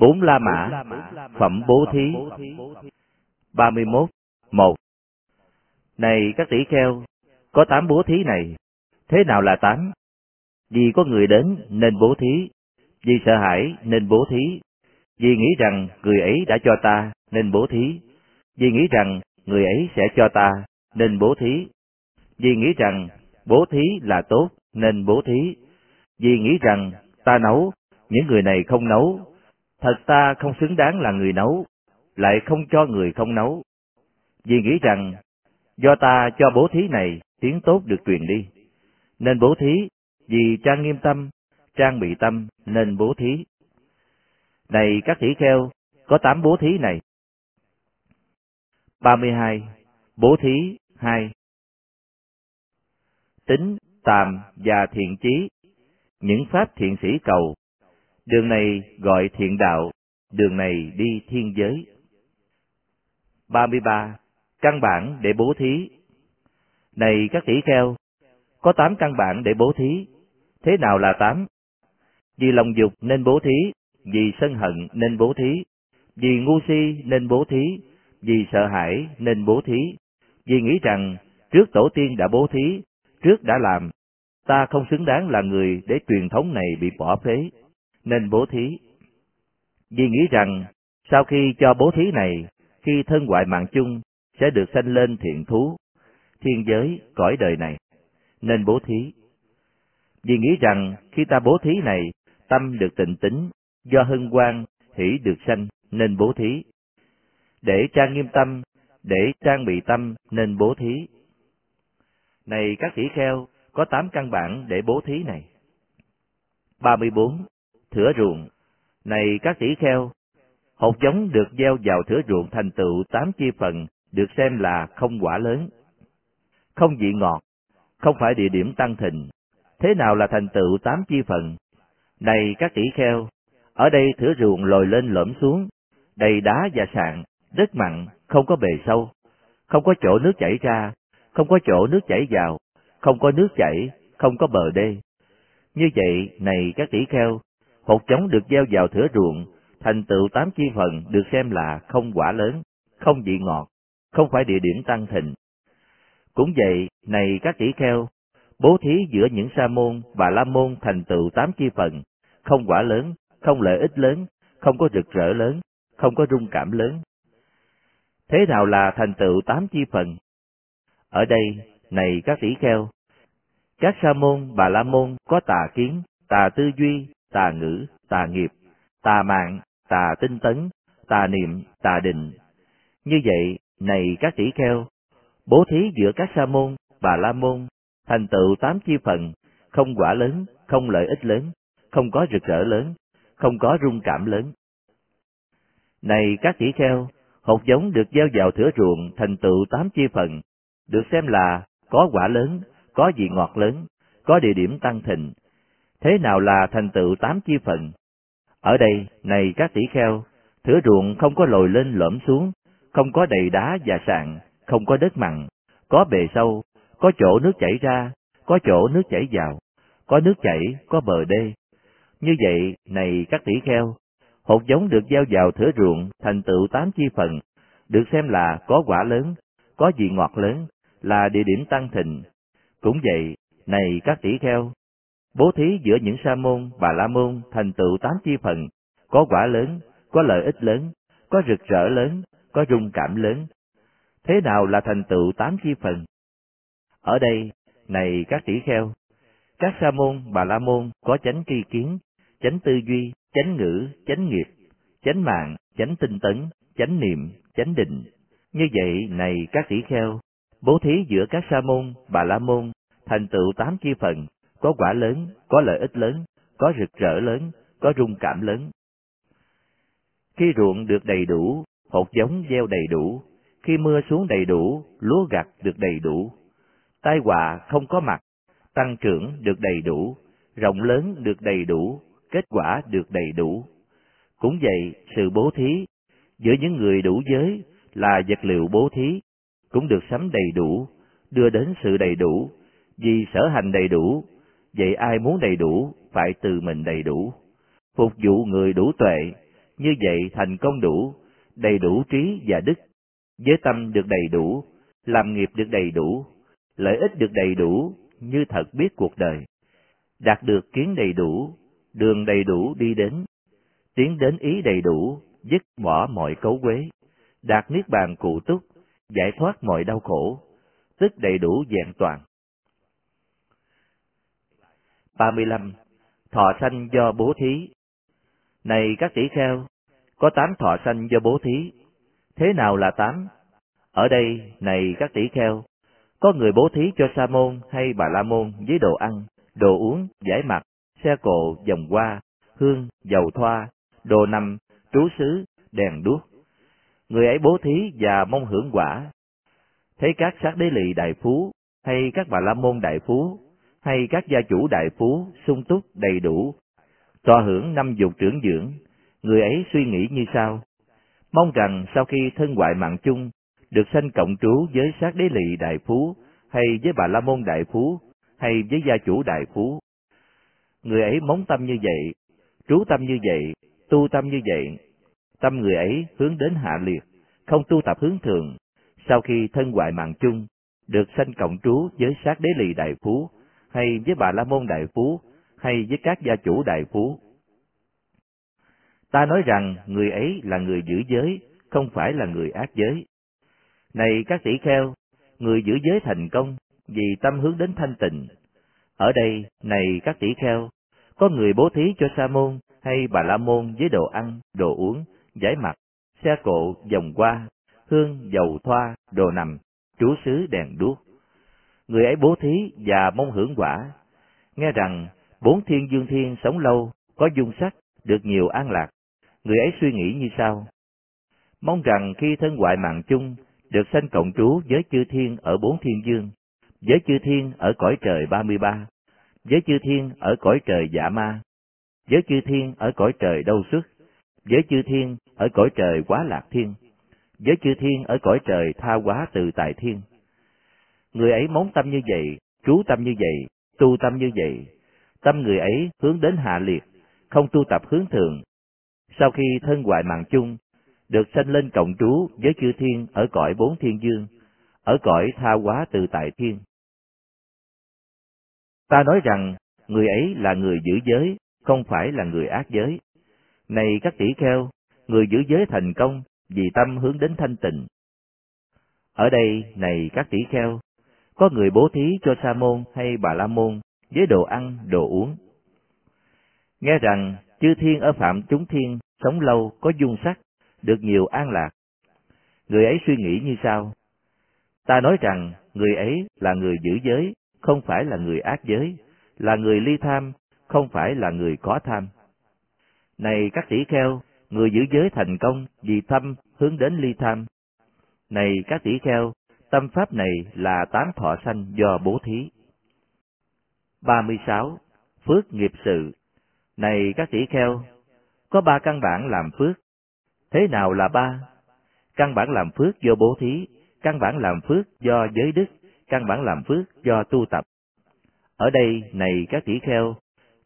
Bốn La Mã, Phẩm Bố Thí 31. một Này các tỷ kheo, có tám bố thí này, thế nào là tám? Vì có người đến nên bố thí, vì sợ hãi nên bố thí, vì nghĩ rằng người ấy đã cho ta nên bố thí, vì nghĩ rằng người ấy sẽ cho ta nên bố thí, vì nghĩ rằng bố thí là tốt nên bố thí, vì nghĩ rằng ta nấu, những người này không nấu, thật ta không xứng đáng là người nấu, lại không cho người không nấu, vì nghĩ rằng do ta cho bố thí này tiếng tốt được truyền đi, nên bố thí, vì trang nghiêm tâm, trang bị tâm nên bố thí. Này các tỷ kheo, có tám bố thí này. 32. Bố thí 2 Tính, tàm và thiện chí, những pháp thiện sĩ cầu, đường này gọi thiện đạo, đường này đi thiên giới. 33. Căn bản để bố thí Này các tỷ kheo, có tám căn bản để bố thí. Thế nào là tám? Vì lòng dục nên bố thí, vì sân hận nên bố thí, vì ngu si nên bố thí, vì sợ hãi nên bố thí, vì nghĩ rằng trước tổ tiên đã bố thí, trước đã làm, ta không xứng đáng là người để truyền thống này bị bỏ phế, nên bố thí. Vì nghĩ rằng sau khi cho bố thí này, khi thân ngoại mạng chung sẽ được sanh lên thiện thú, thiên giới, cõi đời này, nên bố thí. Vì nghĩ rằng khi ta bố thí này, tâm được tịnh tính, do hân hoan, hỷ được sanh, nên bố thí. Để trang nghiêm tâm, để trang bị tâm, nên bố thí. Này các tỷ kheo, có tám căn bản để bố thí này. 34. Thửa ruộng Này các tỷ kheo, hột giống được gieo vào thửa ruộng thành tựu tám chi phần được xem là không quả lớn, không vị ngọt, không phải địa điểm tăng thịnh. Thế nào là thành tựu tám chi phần? Này các tỷ kheo, ở đây thửa ruộng lồi lên lõm xuống, đầy đá và sạn, đất mặn, không có bề sâu, không có chỗ nước chảy ra, không có chỗ nước chảy vào, không có nước chảy, không có bờ đê. Như vậy, này các tỷ kheo, hột giống được gieo vào thửa ruộng, thành tựu tám chi phần được xem là không quả lớn, không vị ngọt, không phải địa điểm tăng thịnh. Cũng vậy, này các tỷ kheo, bố thí giữa những sa môn và la môn thành tựu tám chi phần, không quả lớn, không lợi ích lớn, không có rực rỡ lớn, không có rung cảm lớn. Thế nào là thành tựu tám chi phần? Ở đây, này các tỷ kheo, các sa môn bà la môn có tà kiến, tà tư duy, tà ngữ, tà nghiệp, tà mạng, tà tinh tấn, tà niệm, tà định. Như vậy, này các tỷ kheo, bố thí giữa các sa môn, bà la môn, thành tựu tám chi phần, không quả lớn, không lợi ích lớn, không có rực rỡ lớn, không có rung cảm lớn. Này các tỷ kheo, hột giống được gieo vào thửa ruộng thành tựu tám chi phần, được xem là có quả lớn, có vị ngọt lớn, có địa điểm tăng thịnh. Thế nào là thành tựu tám chi phần? Ở đây, này các tỷ kheo, thửa ruộng không có lồi lên lõm xuống, không có đầy đá và sạn, không có đất mặn, có bề sâu, có chỗ nước chảy ra, có chỗ nước chảy vào, có nước chảy, có bờ đê. Như vậy, này các tỷ kheo, hột giống được gieo vào thửa ruộng thành tựu tám chi phần, được xem là có quả lớn, có vị ngọt lớn, là địa điểm tăng thịnh. Cũng vậy, này các tỷ kheo, bố thí giữa những sa môn, bà la môn thành tựu tám chi phần, có quả lớn, có lợi ích lớn, có rực rỡ lớn, có rung cảm lớn. Thế nào là thành tựu tám chi phần? Ở đây, này các tỷ kheo, các sa môn, bà la môn có chánh tri kiến, chánh tư duy, chánh ngữ, chánh nghiệp, chánh mạng, chánh tinh tấn, chánh niệm, chánh định. Như vậy, này các tỷ kheo, bố thí giữa các sa môn, bà la môn, thành tựu tám chi phần, có quả lớn, có lợi ích lớn, có rực rỡ lớn, có rung cảm lớn. Khi ruộng được đầy đủ, hột giống gieo đầy đủ, khi mưa xuống đầy đủ, lúa gặt được đầy đủ. Tai họa không có mặt, tăng trưởng được đầy đủ, rộng lớn được đầy đủ, kết quả được đầy đủ. Cũng vậy, sự bố thí giữa những người đủ giới là vật liệu bố thí, cũng được sắm đầy đủ, đưa đến sự đầy đủ, vì sở hành đầy đủ, vậy ai muốn đầy đủ phải từ mình đầy đủ. Phục vụ người đủ tuệ, như vậy thành công đủ, đầy đủ trí và đức, với tâm được đầy đủ, làm nghiệp được đầy đủ, lợi ích được đầy đủ, như thật biết cuộc đời, đạt được kiến đầy đủ, đường đầy đủ đi đến, tiến đến ý đầy đủ, dứt bỏ mọi cấu quế, đạt niết bàn cụ túc, giải thoát mọi đau khổ, tức đầy đủ vẹn toàn. 35. Thọ sanh do bố thí Này các tỷ kheo, có tám thọ sanh do bố thí. Thế nào là tám? Ở đây, này các tỷ kheo, có người bố thí cho sa môn hay bà la môn với đồ ăn, đồ uống, giải mặt, xe cộ, vòng hoa, hương, dầu thoa, đồ nằm, trú xứ, đèn đuốc. Người ấy bố thí và mong hưởng quả. Thấy các sát đế lì đại phú, hay các bà la môn đại phú, hay các gia chủ đại phú sung túc đầy đủ, tòa hưởng năm dục trưởng dưỡng, người ấy suy nghĩ như sau. Mong rằng sau khi thân hoại mạng chung, được sanh cộng trú với sát đế lì đại phú, hay với bà la môn đại phú, hay với gia chủ đại phú. Người ấy móng tâm như vậy, trú tâm như vậy, tu tâm như vậy, tâm người ấy hướng đến hạ liệt, không tu tập hướng thường, sau khi thân hoại mạng chung, được sanh cộng trú với sát đế lì đại phú, hay với bà la môn đại phú, hay với các gia chủ đại phú. Ta nói rằng người ấy là người giữ giới, không phải là người ác giới. Này các tỷ kheo, người giữ giới thành công vì tâm hướng đến thanh tịnh. Ở đây, này các tỷ kheo, có người bố thí cho sa môn hay bà la môn với đồ ăn, đồ uống, giải mặt, xe cộ, vòng qua, hương, dầu thoa, đồ nằm, trú xứ đèn đuốc. Người ấy bố thí và mong hưởng quả. Nghe rằng, bốn thiên dương thiên sống lâu, có dung sắc, được nhiều an lạc. Người ấy suy nghĩ như sau. Mong rằng khi thân hoại mạng chung, được sanh cộng trú với chư thiên ở bốn thiên dương, với chư thiên ở cõi trời ba mươi ba, với chư thiên ở cõi trời dạ ma, với chư thiên ở cõi trời đâu xuất, với chư thiên ở cõi trời quá lạc thiên, với chư thiên ở cõi trời tha quá từ tài thiên. Người ấy móng tâm như vậy, trú tâm như vậy, tu tâm như vậy, tâm người ấy hướng đến hạ liệt, không tu tập hướng thượng. Sau khi thân hoại mạng chung, được sanh lên cộng trú với chư thiên ở cõi bốn thiên dương, ở cõi tha hóa từ tại thiên. Ta nói rằng, người ấy là người giữ giới, không phải là người ác giới. Này các tỷ kheo, người giữ giới thành công vì tâm hướng đến thanh tịnh. Ở đây, này các tỷ kheo, có người bố thí cho sa môn hay bà la môn với đồ ăn, đồ uống. Nghe rằng, chư thiên ở phạm chúng thiên sống lâu có dung sắc, được nhiều an lạc. Người ấy suy nghĩ như sau. Ta nói rằng, người ấy là người giữ giới, không phải là người ác giới, là người ly tham, không phải là người có tham. Này các tỷ kheo, người giữ giới thành công vì tâm hướng đến ly tham. Này các tỷ kheo, tâm pháp này là tám thọ sanh do bố thí. 36. Phước nghiệp sự Này các tỷ kheo, có ba căn bản làm phước. Thế nào là ba? Căn bản làm phước do bố thí, căn bản làm phước do giới đức, căn bản làm phước do tu tập. Ở đây, này các tỷ kheo,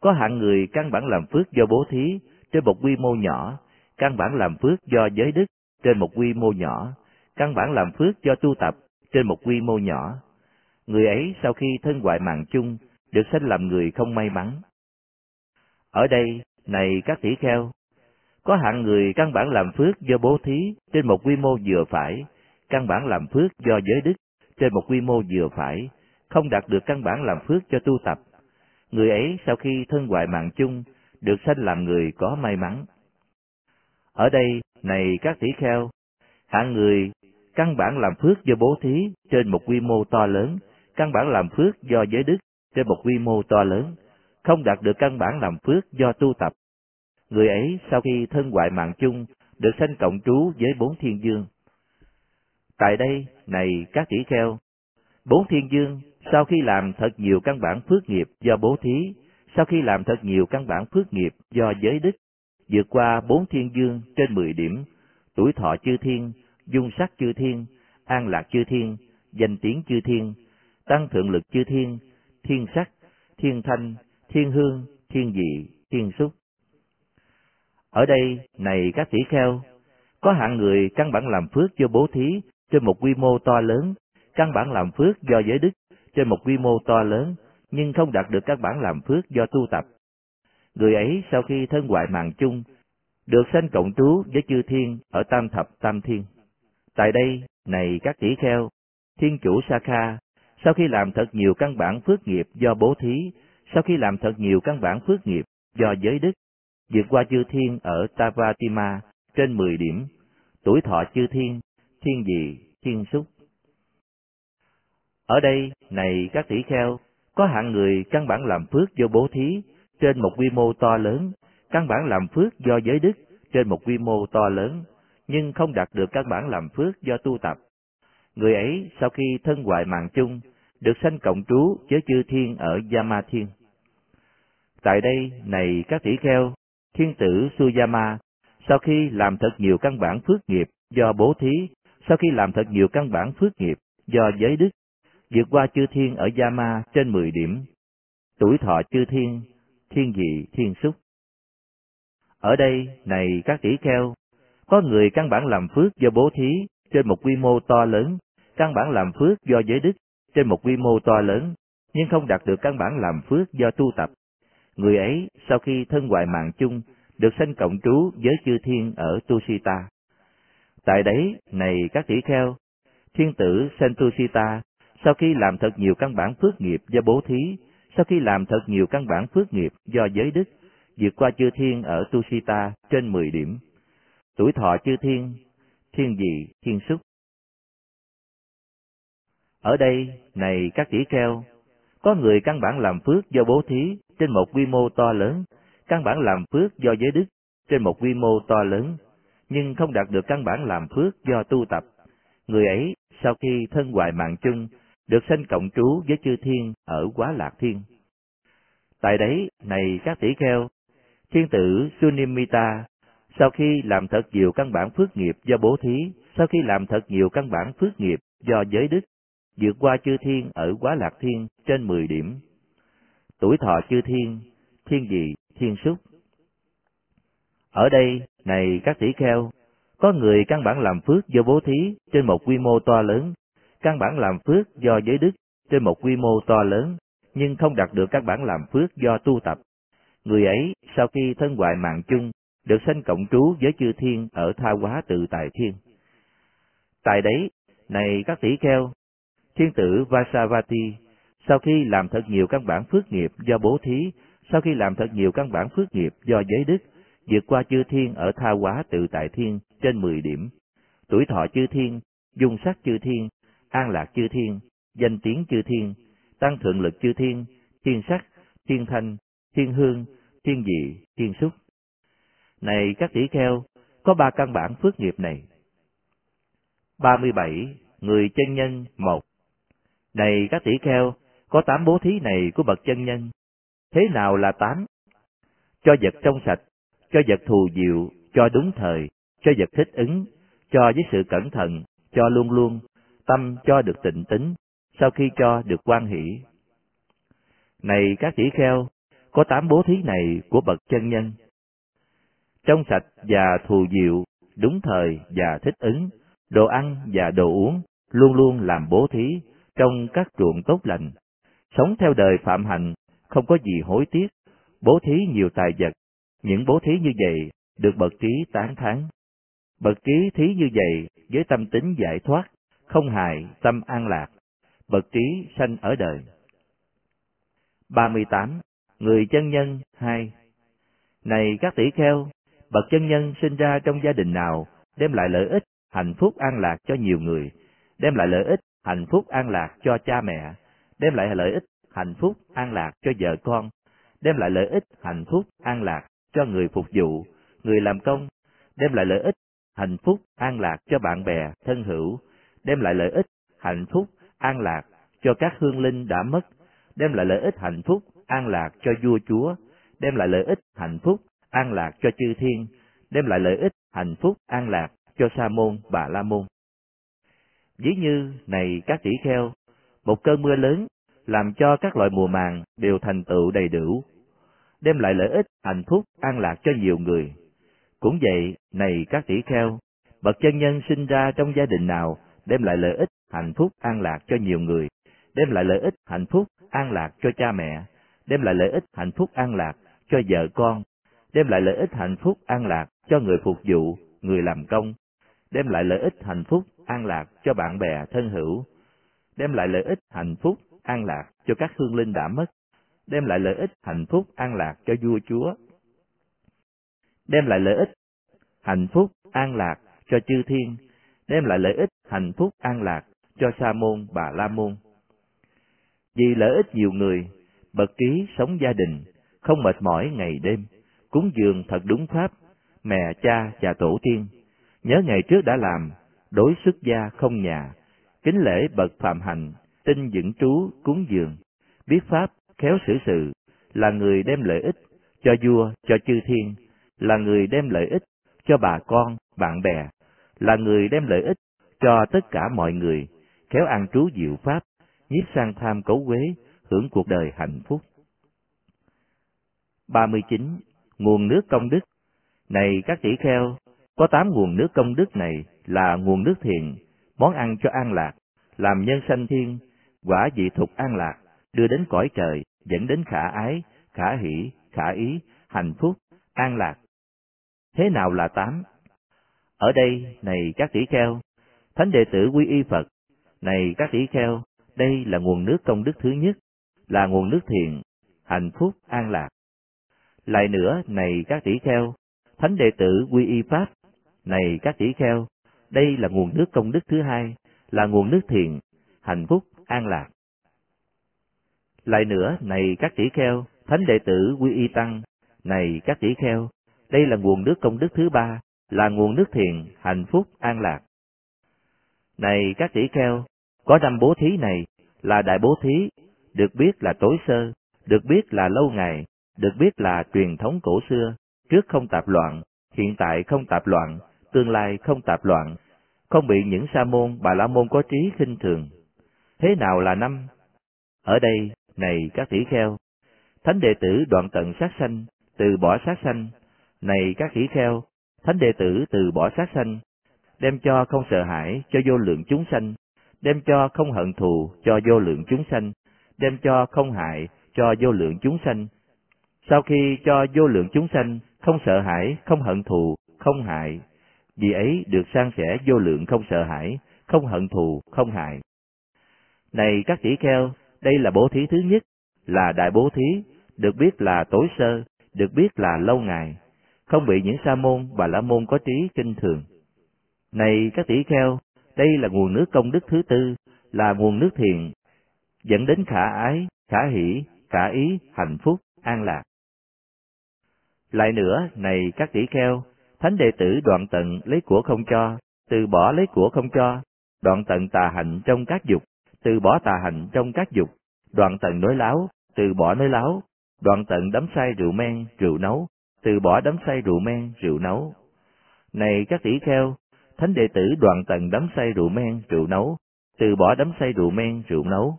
có hạng người căn bản làm phước do bố thí trên một quy mô nhỏ, căn bản làm phước do giới đức trên một quy mô nhỏ, căn bản làm phước do tu tập trên một quy mô nhỏ. Người ấy sau khi thân hoại mạng chung, được sanh làm người không may mắn. Ở đây, này các tỷ kheo, có hạng người căn bản làm phước do bố thí trên một quy mô vừa phải, căn bản làm phước do giới đức trên một quy mô vừa phải, không đạt được căn bản làm phước cho tu tập. Người ấy sau khi thân hoại mạng chung, được sanh làm người có may mắn. Ở đây, này các tỷ kheo, hạng người căn bản làm phước do bố thí trên một quy mô to lớn, căn bản làm phước do giới đức trên một quy mô to lớn, không đạt được căn bản làm phước do tu tập. Người ấy sau khi thân hoại mạng chung, được sanh cộng trú với bốn thiên dương. Tại đây, này các tỷ kheo, bốn thiên dương sau khi làm thật nhiều căn bản phước nghiệp do bố thí, sau khi làm thật nhiều căn bản phước nghiệp do giới đức, vượt qua bốn thiên dương trên mười điểm, tuổi thọ chư thiên, dung sắc chư thiên, an lạc chư thiên, danh tiếng chư thiên, tăng thượng lực chư thiên, thiên sắc, thiên thanh, thiên hương, thiên dị, thiên xúc. Ở đây, này các tỷ kheo, có hạng người căn bản làm phước do bố thí trên một quy mô to lớn, căn bản làm phước do giới đức trên một quy mô to lớn, nhưng không đạt được các bản làm phước do tu tập. Người ấy sau khi thân ngoại mạng chung, được sanh cộng trú với chư thiên ở tam thập tam thiên. Tại đây, này các tỷ kheo, thiên chủ Sakha, sau khi làm thật nhiều căn bản phước nghiệp do bố thí, sau khi làm thật nhiều căn bản phước nghiệp do giới đức, vượt qua chư thiên ở Tavatima trên 10 điểm, tuổi thọ chư thiên, thiên dị, thiên xúc Ở đây, này các tỷ kheo, có hạng người căn bản làm phước do bố thí trên một quy mô to lớn, căn bản làm phước do giới đức trên một quy mô to lớn, nhưng không đạt được các bản làm phước do tu tập. Người ấy sau khi thân hoại mạng chung, được sanh cộng trú với chư thiên ở Yama Thiên. Tại đây, này các tỷ kheo, thiên tử Suyama, sau khi làm thật nhiều căn bản phước nghiệp do bố thí, sau khi làm thật nhiều căn bản phước nghiệp do giới đức, vượt qua chư thiên ở Yama trên 10 điểm, tuổi thọ chư thiên, thiên dị, thiên súc. Ở đây, này các tỷ kheo, có người căn bản làm phước do bố thí trên một quy mô to lớn, căn bản làm phước do giới đức trên một quy mô to lớn, nhưng không đạt được căn bản làm phước do tu tập. Người ấy, sau khi thân hoại mạng chung, được sanh cộng trú với chư thiên ở Tusita. Tại đấy, này các tỷ kheo, thiên tử Sentusita, sau khi làm thật nhiều căn bản phước nghiệp do bố thí, sau khi làm thật nhiều căn bản phước nghiệp do giới đức, vượt qua chư thiên ở Tusita trên 10 điểm. Tuổi thọ chư thiên, thiên dị, thiên súc. Ở đây, này các tỷ kheo, có người căn bản làm phước do bố thí trên một quy mô to lớn, căn bản làm phước do giới đức trên một quy mô to lớn, nhưng không đạt được căn bản làm phước do tu tập. Người ấy, sau khi thân hoại mạng chung, được sanh cộng trú với chư thiên ở quá lạc thiên. Tại đấy, này các tỷ kheo, thiên tử Sunimita, sau khi làm thật nhiều căn bản phước nghiệp do bố thí, sau khi làm thật nhiều căn bản phước nghiệp do giới đức, vượt qua chư thiên ở quá lạc thiên trên 10 điểm. Tuổi thọ chư thiên, thiên dị, thiên súc. Ở đây, này các tỷ kheo, có người căn bản làm phước do bố thí trên một quy mô to lớn, căn bản làm phước do giới đức trên một quy mô to lớn, nhưng không đạt được các bản làm phước do tu tập. Người ấy, sau khi thân hoại mạng chung, được sanh cộng trú với chư thiên ở tha hóa tự tại thiên. Tại đấy, này các tỷ kheo, thiên tử Vasavati, sau khi làm thật nhiều căn bản phước nghiệp do bố thí, sau khi làm thật nhiều căn bản phước nghiệp do giới đức, vượt qua chư thiên ở tha hóa tự tại thiên trên 10 điểm. Tuổi thọ chư thiên, dung sắc chư thiên, an lạc chư thiên, danh tiếng chư thiên, tăng thượng lực chư thiên, thiên sắc, thiên thanh, thiên hương, thiên dị, thiên xúc. Này các tỷ kheo, có ba căn bản phước nghiệp này. 37. Người chân nhân một Này các tỷ kheo, có tám bố thí này của bậc chân nhân. Thế nào là tám? Cho vật trong sạch, cho vật thù diệu, cho đúng thời, cho vật thích ứng, cho với sự cẩn thận, cho luôn luôn, tâm cho được tịnh tính, sau khi cho được quan hỷ. Này các tỷ kheo, có tám bố thí này của bậc chân nhân. Trong sạch và thù diệu, đúng thời và thích ứng, đồ ăn và đồ uống, luôn luôn làm bố thí trong các ruộng tốt lành. Sống theo đời phạm hạnh, không có gì hối tiếc, bố thí nhiều tài vật. Những bố thí như vậy được bậc trí tán thán. Bậc trí thí như vậy với tâm tính giải thoát, không hại, tâm an lạc, bậc trí sanh ở đời. 38. Người chân nhân 2 Này các tỷ kheo, bậc chân nhân sinh ra trong gia đình nào, đem lại lợi ích, hạnh phúc an lạc cho nhiều người, đem lại lợi ích, hạnh phúc an lạc cho cha mẹ, đem lại lợi ích, hạnh phúc an lạc cho vợ con, đem lại lợi ích, hạnh phúc an lạc cho người phục vụ, người làm công, đem lại lợi ích, hạnh phúc an lạc cho bạn bè, thân hữu, đem lại lợi ích, hạnh phúc, an lạc cho các hương linh đã mất, đem lại lợi ích hạnh phúc, an lạc cho vua chúa, đem lại lợi ích hạnh phúc, an lạc cho chư thiên, đem lại lợi ích hạnh phúc, an lạc cho sa môn, bà la môn. Ví như này các tỷ kheo, một cơn mưa lớn làm cho các loại mùa màng đều thành tựu đầy đủ, đem lại lợi ích hạnh phúc, an lạc cho nhiều người. Cũng vậy, này các tỷ kheo, bậc chân nhân sinh ra trong gia đình nào đem lại lợi ích, hạnh phúc, an lạc cho nhiều người, đem lại lợi ích, hạnh phúc, an lạc cho cha mẹ, đem lại lợi ích, hạnh phúc, an lạc cho vợ con, đem lại lợi ích, hạnh phúc, an lạc cho người phục vụ, người làm công, đem lại lợi ích, hạnh phúc, an lạc cho bạn bè, thân hữu, đem lại lợi ích, hạnh phúc, an lạc cho các hương linh đã mất, đem lại lợi ích, hạnh phúc, an lạc cho vua chúa, đem lại lợi ích, hạnh phúc, an lạc cho chư thiên, đem lại lợi ích, hạnh phúc, an lạc cho sa môn, bà la môn. Vì lợi ích nhiều người, bậc trí sống gia đình, không mệt mỏi ngày đêm, cúng dường thật đúng pháp, mẹ cha và tổ tiên. Nhớ ngày trước đã làm, đối xuất gia không nhà, kính lễ bậc phạm hạnh, tinh vững trú cúng dường, biết pháp, khéo xử sự, là người đem lợi ích cho vua, cho chư thiên, là người đem lợi ích cho bà con, bạn bè, là người đem lợi ích cho tất cả mọi người, khéo ăn trú diệu pháp, nhiếp sang tham cấu quế, hưởng cuộc đời hạnh phúc. 39. Nguồn nước công đức Này các tỷ kheo, có tám nguồn nước công đức này là nguồn nước thiện, món ăn cho an lạc, làm nhân sanh thiên, quả dị thục an lạc, đưa đến cõi trời, dẫn đến khả ái, khả hỷ, khả ý, hạnh phúc, an lạc. Thế nào là tám? Ở đây, này các tỷ kheo, thánh đệ tử quy y Phật, này các tỷ kheo, đây là nguồn nước công đức thứ nhất, là nguồn nước thiện, hạnh phúc, an lạc. Lại nữa, này các tỷ kheo, thánh đệ tử quy y Pháp, này các tỷ kheo, đây là nguồn nước công đức thứ hai, là nguồn nước thiện, hạnh phúc, an lạc. Lại nữa, này các tỷ kheo, thánh đệ tử quy y tăng, này các tỷ kheo, đây là nguồn nước công đức thứ ba, là nguồn nước thiện, hạnh phúc, an lạc. Này các tỷ kheo, có năm bố thí này là đại bố thí, được biết là tối sơ, được biết là lâu ngày, được biết là truyền thống cổ xưa, trước không tạp loạn, hiện tại không tạp loạn, tương lai không tạp loạn, không bị những sa môn bà la môn có trí khinh thường. Thế nào là năm? Ở đây, này các tỷ kheo, thánh đệ tử đoạn tận sát sanh, từ bỏ sát sanh, này các tỷ kheo, thánh đệ tử từ bỏ sát sanh, đem cho không sợ hãi cho vô lượng chúng sanh, đem cho không hận thù cho vô lượng chúng sanh, đem cho không hại cho vô lượng chúng sanh. Sau khi cho vô lượng chúng sanh không sợ hãi, không hận thù, không hại, vì ấy được san sẻ vô lượng không sợ hãi, không hận thù, không hại. Này các tỷ kheo, đây là bố thí thứ nhất, là đại bố thí, được biết là tối sơ, được biết là lâu ngày, không bị những sa môn và la môn có trí kinh thường. Này các tỷ kheo, đây là nguồn nước công đức thứ tư, là nguồn nước thiền dẫn đến khả ái, khả hỷ, khả ý, hạnh phúc, an lạc. Lại nữa, này các tỷ kheo, thánh đệ tử đoạn tận lấy của không cho, từ bỏ lấy của không cho, đoạn tận tà hạnh trong các dục, từ bỏ tà hạnh trong các dục, đoạn tận nói láo, từ bỏ nói láo, đoạn tận đấm say rượu men, rượu nấu, từ bỏ đấm say rượu men, rượu nấu. Này các tỷ kheo, thánh đệ tử đoạn tận đấm say rượu men, rượu nấu, từ bỏ đấm say rượu men, rượu nấu,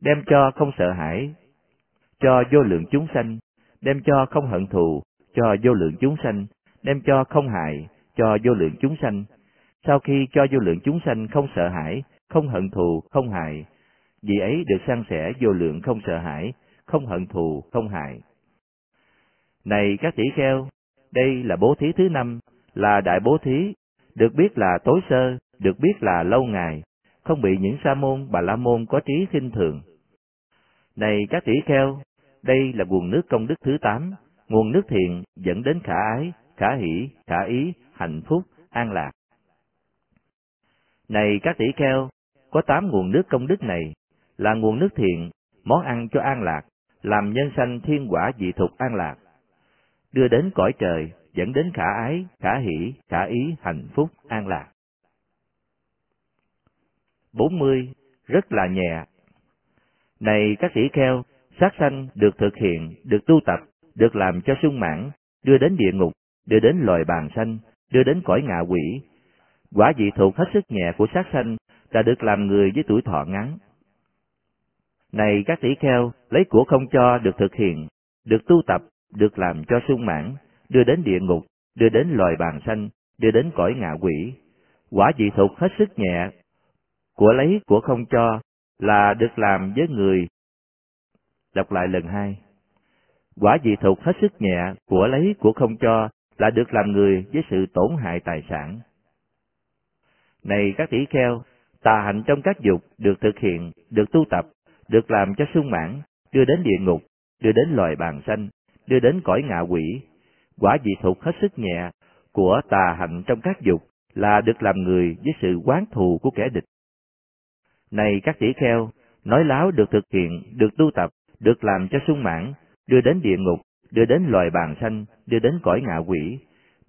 đem cho không sợ hãi, cho vô lượng chúng sanh, đem cho không hận thù, cho vô lượng chúng sanh, đem cho không hại, cho vô lượng chúng sanh. Sau khi cho vô lượng chúng sanh không sợ hãi, không hận thù, không hại, vì ấy được san sẻ vô lượng không sợ hãi, không hận thù, không hại. Này các tỷ kheo, đây là bố thí thứ năm, là đại bố thí, được biết là tối sơ, được biết là lâu ngày, không bị những sa môn bà la môn có trí khinh thường. Này các tỷ kheo, đây là nguồn nước công đức thứ tám, nguồn nước thiện dẫn đến khả ái, khả hỷ, khả ý, hạnh phúc, an lạc. Này các tỷ kheo, có tám nguồn nước công đức này, là nguồn nước thiện, món ăn cho an lạc, làm nhân sanh thiên quả dị thục an lạc, đưa đến cõi trời, dẫn đến khả ái, khả hỷ, khả ý, hạnh phúc, an lạc. 40. Rất là nhẹ. Này các tỷ kheo, sát sanh được thực hiện, được tu tập, được làm cho sung mãn, đưa đến địa ngục, đưa đến loài bàn sanh, đưa đến cõi ngạ quỷ. Quả dị thuộc hết sức nhẹ của sát sanh đã được làm người với tuổi thọ ngắn. Này các tỷ kheo, lấy của không cho được thực hiện, được tu tập, được làm cho sung mãn, đưa đến địa ngục, đưa đến loài bàn xanh, đưa đến cõi ngạ quỷ. Quả dị thuộc hết sức nhẹ, của lấy của không cho là được làm với người. Đọc lại lần hai. Quả dị thục hết sức nhẹ, của lấy của không cho là được làm người với sự tổn hại tài sản. Này các tỷ kheo, tà hạnh trong các dục được thực hiện, được tu tập, được làm cho sung mãn, đưa đến địa ngục, đưa đến loài bàn xanh, đưa đến cõi ngạ quỷ. Quả dị thục hết sức nhẹ của tà hạnh trong các dục là được làm người với sự quán thù của kẻ địch. Này các tỷ kheo, nói láo được thực hiện, được tu tập, được làm cho sung mãn, đưa đến địa ngục, đưa đến loài bàn xanh, đưa đến cõi ngạ quỷ.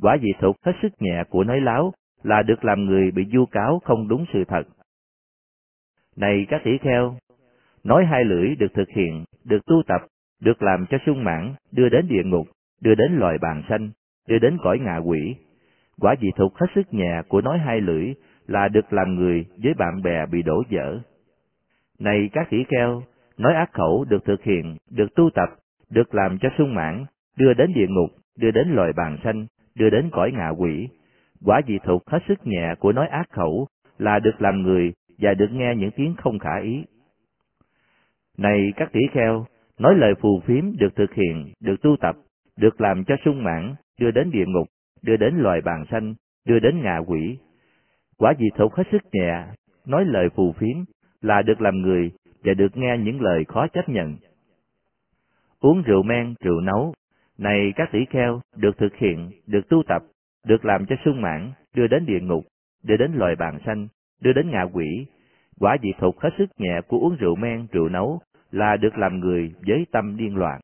Quả dị thục hết sức nhẹ của nói láo là được làm người bị du cáo không đúng sự thật. Này các tỷ kheo, nói hai lưỡi được thực hiện, được tu tập, được làm cho sung mãn, đưa đến địa ngục, đưa đến loài bàn xanh, đưa đến cõi ngạ quỷ. Quả dị thục hết sức nhẹ của nói hai lưỡi là được làm người với bạn bè bị đổ dở. Này các tỷ kheo, nói ác khẩu được thực hiện, được tu tập, được làm cho sung mãn, đưa đến địa ngục, đưa đến loài bàn xanh, đưa đến cõi ngạ quỷ. Quả dị thuộc hết sức nhẹ của nói ác khẩu là được làm người và được nghe những tiếng không khả ý. Này các tỷ kheo, nói lời phù phiếm được thực hiện, được tu tập, được làm cho sung mãn, đưa đến địa ngục, đưa đến loài bàn xanh, đưa đến ngạ quỷ. Quả dị thuộc hết sức nhẹ, nói lời phù phiếm là được làm người và được nghe những lời khó chấp nhận. Uống rượu men, rượu nấu, này các tỷ kheo, được thực hiện, được tu tập, được làm cho sung mãn, đưa đến địa ngục, đưa đến loài bàn xanh, đưa đến ngạ quỷ. Quả dị thục hết sức nhẹ của uống rượu men, rượu nấu là được làm người với tâm điên loạn.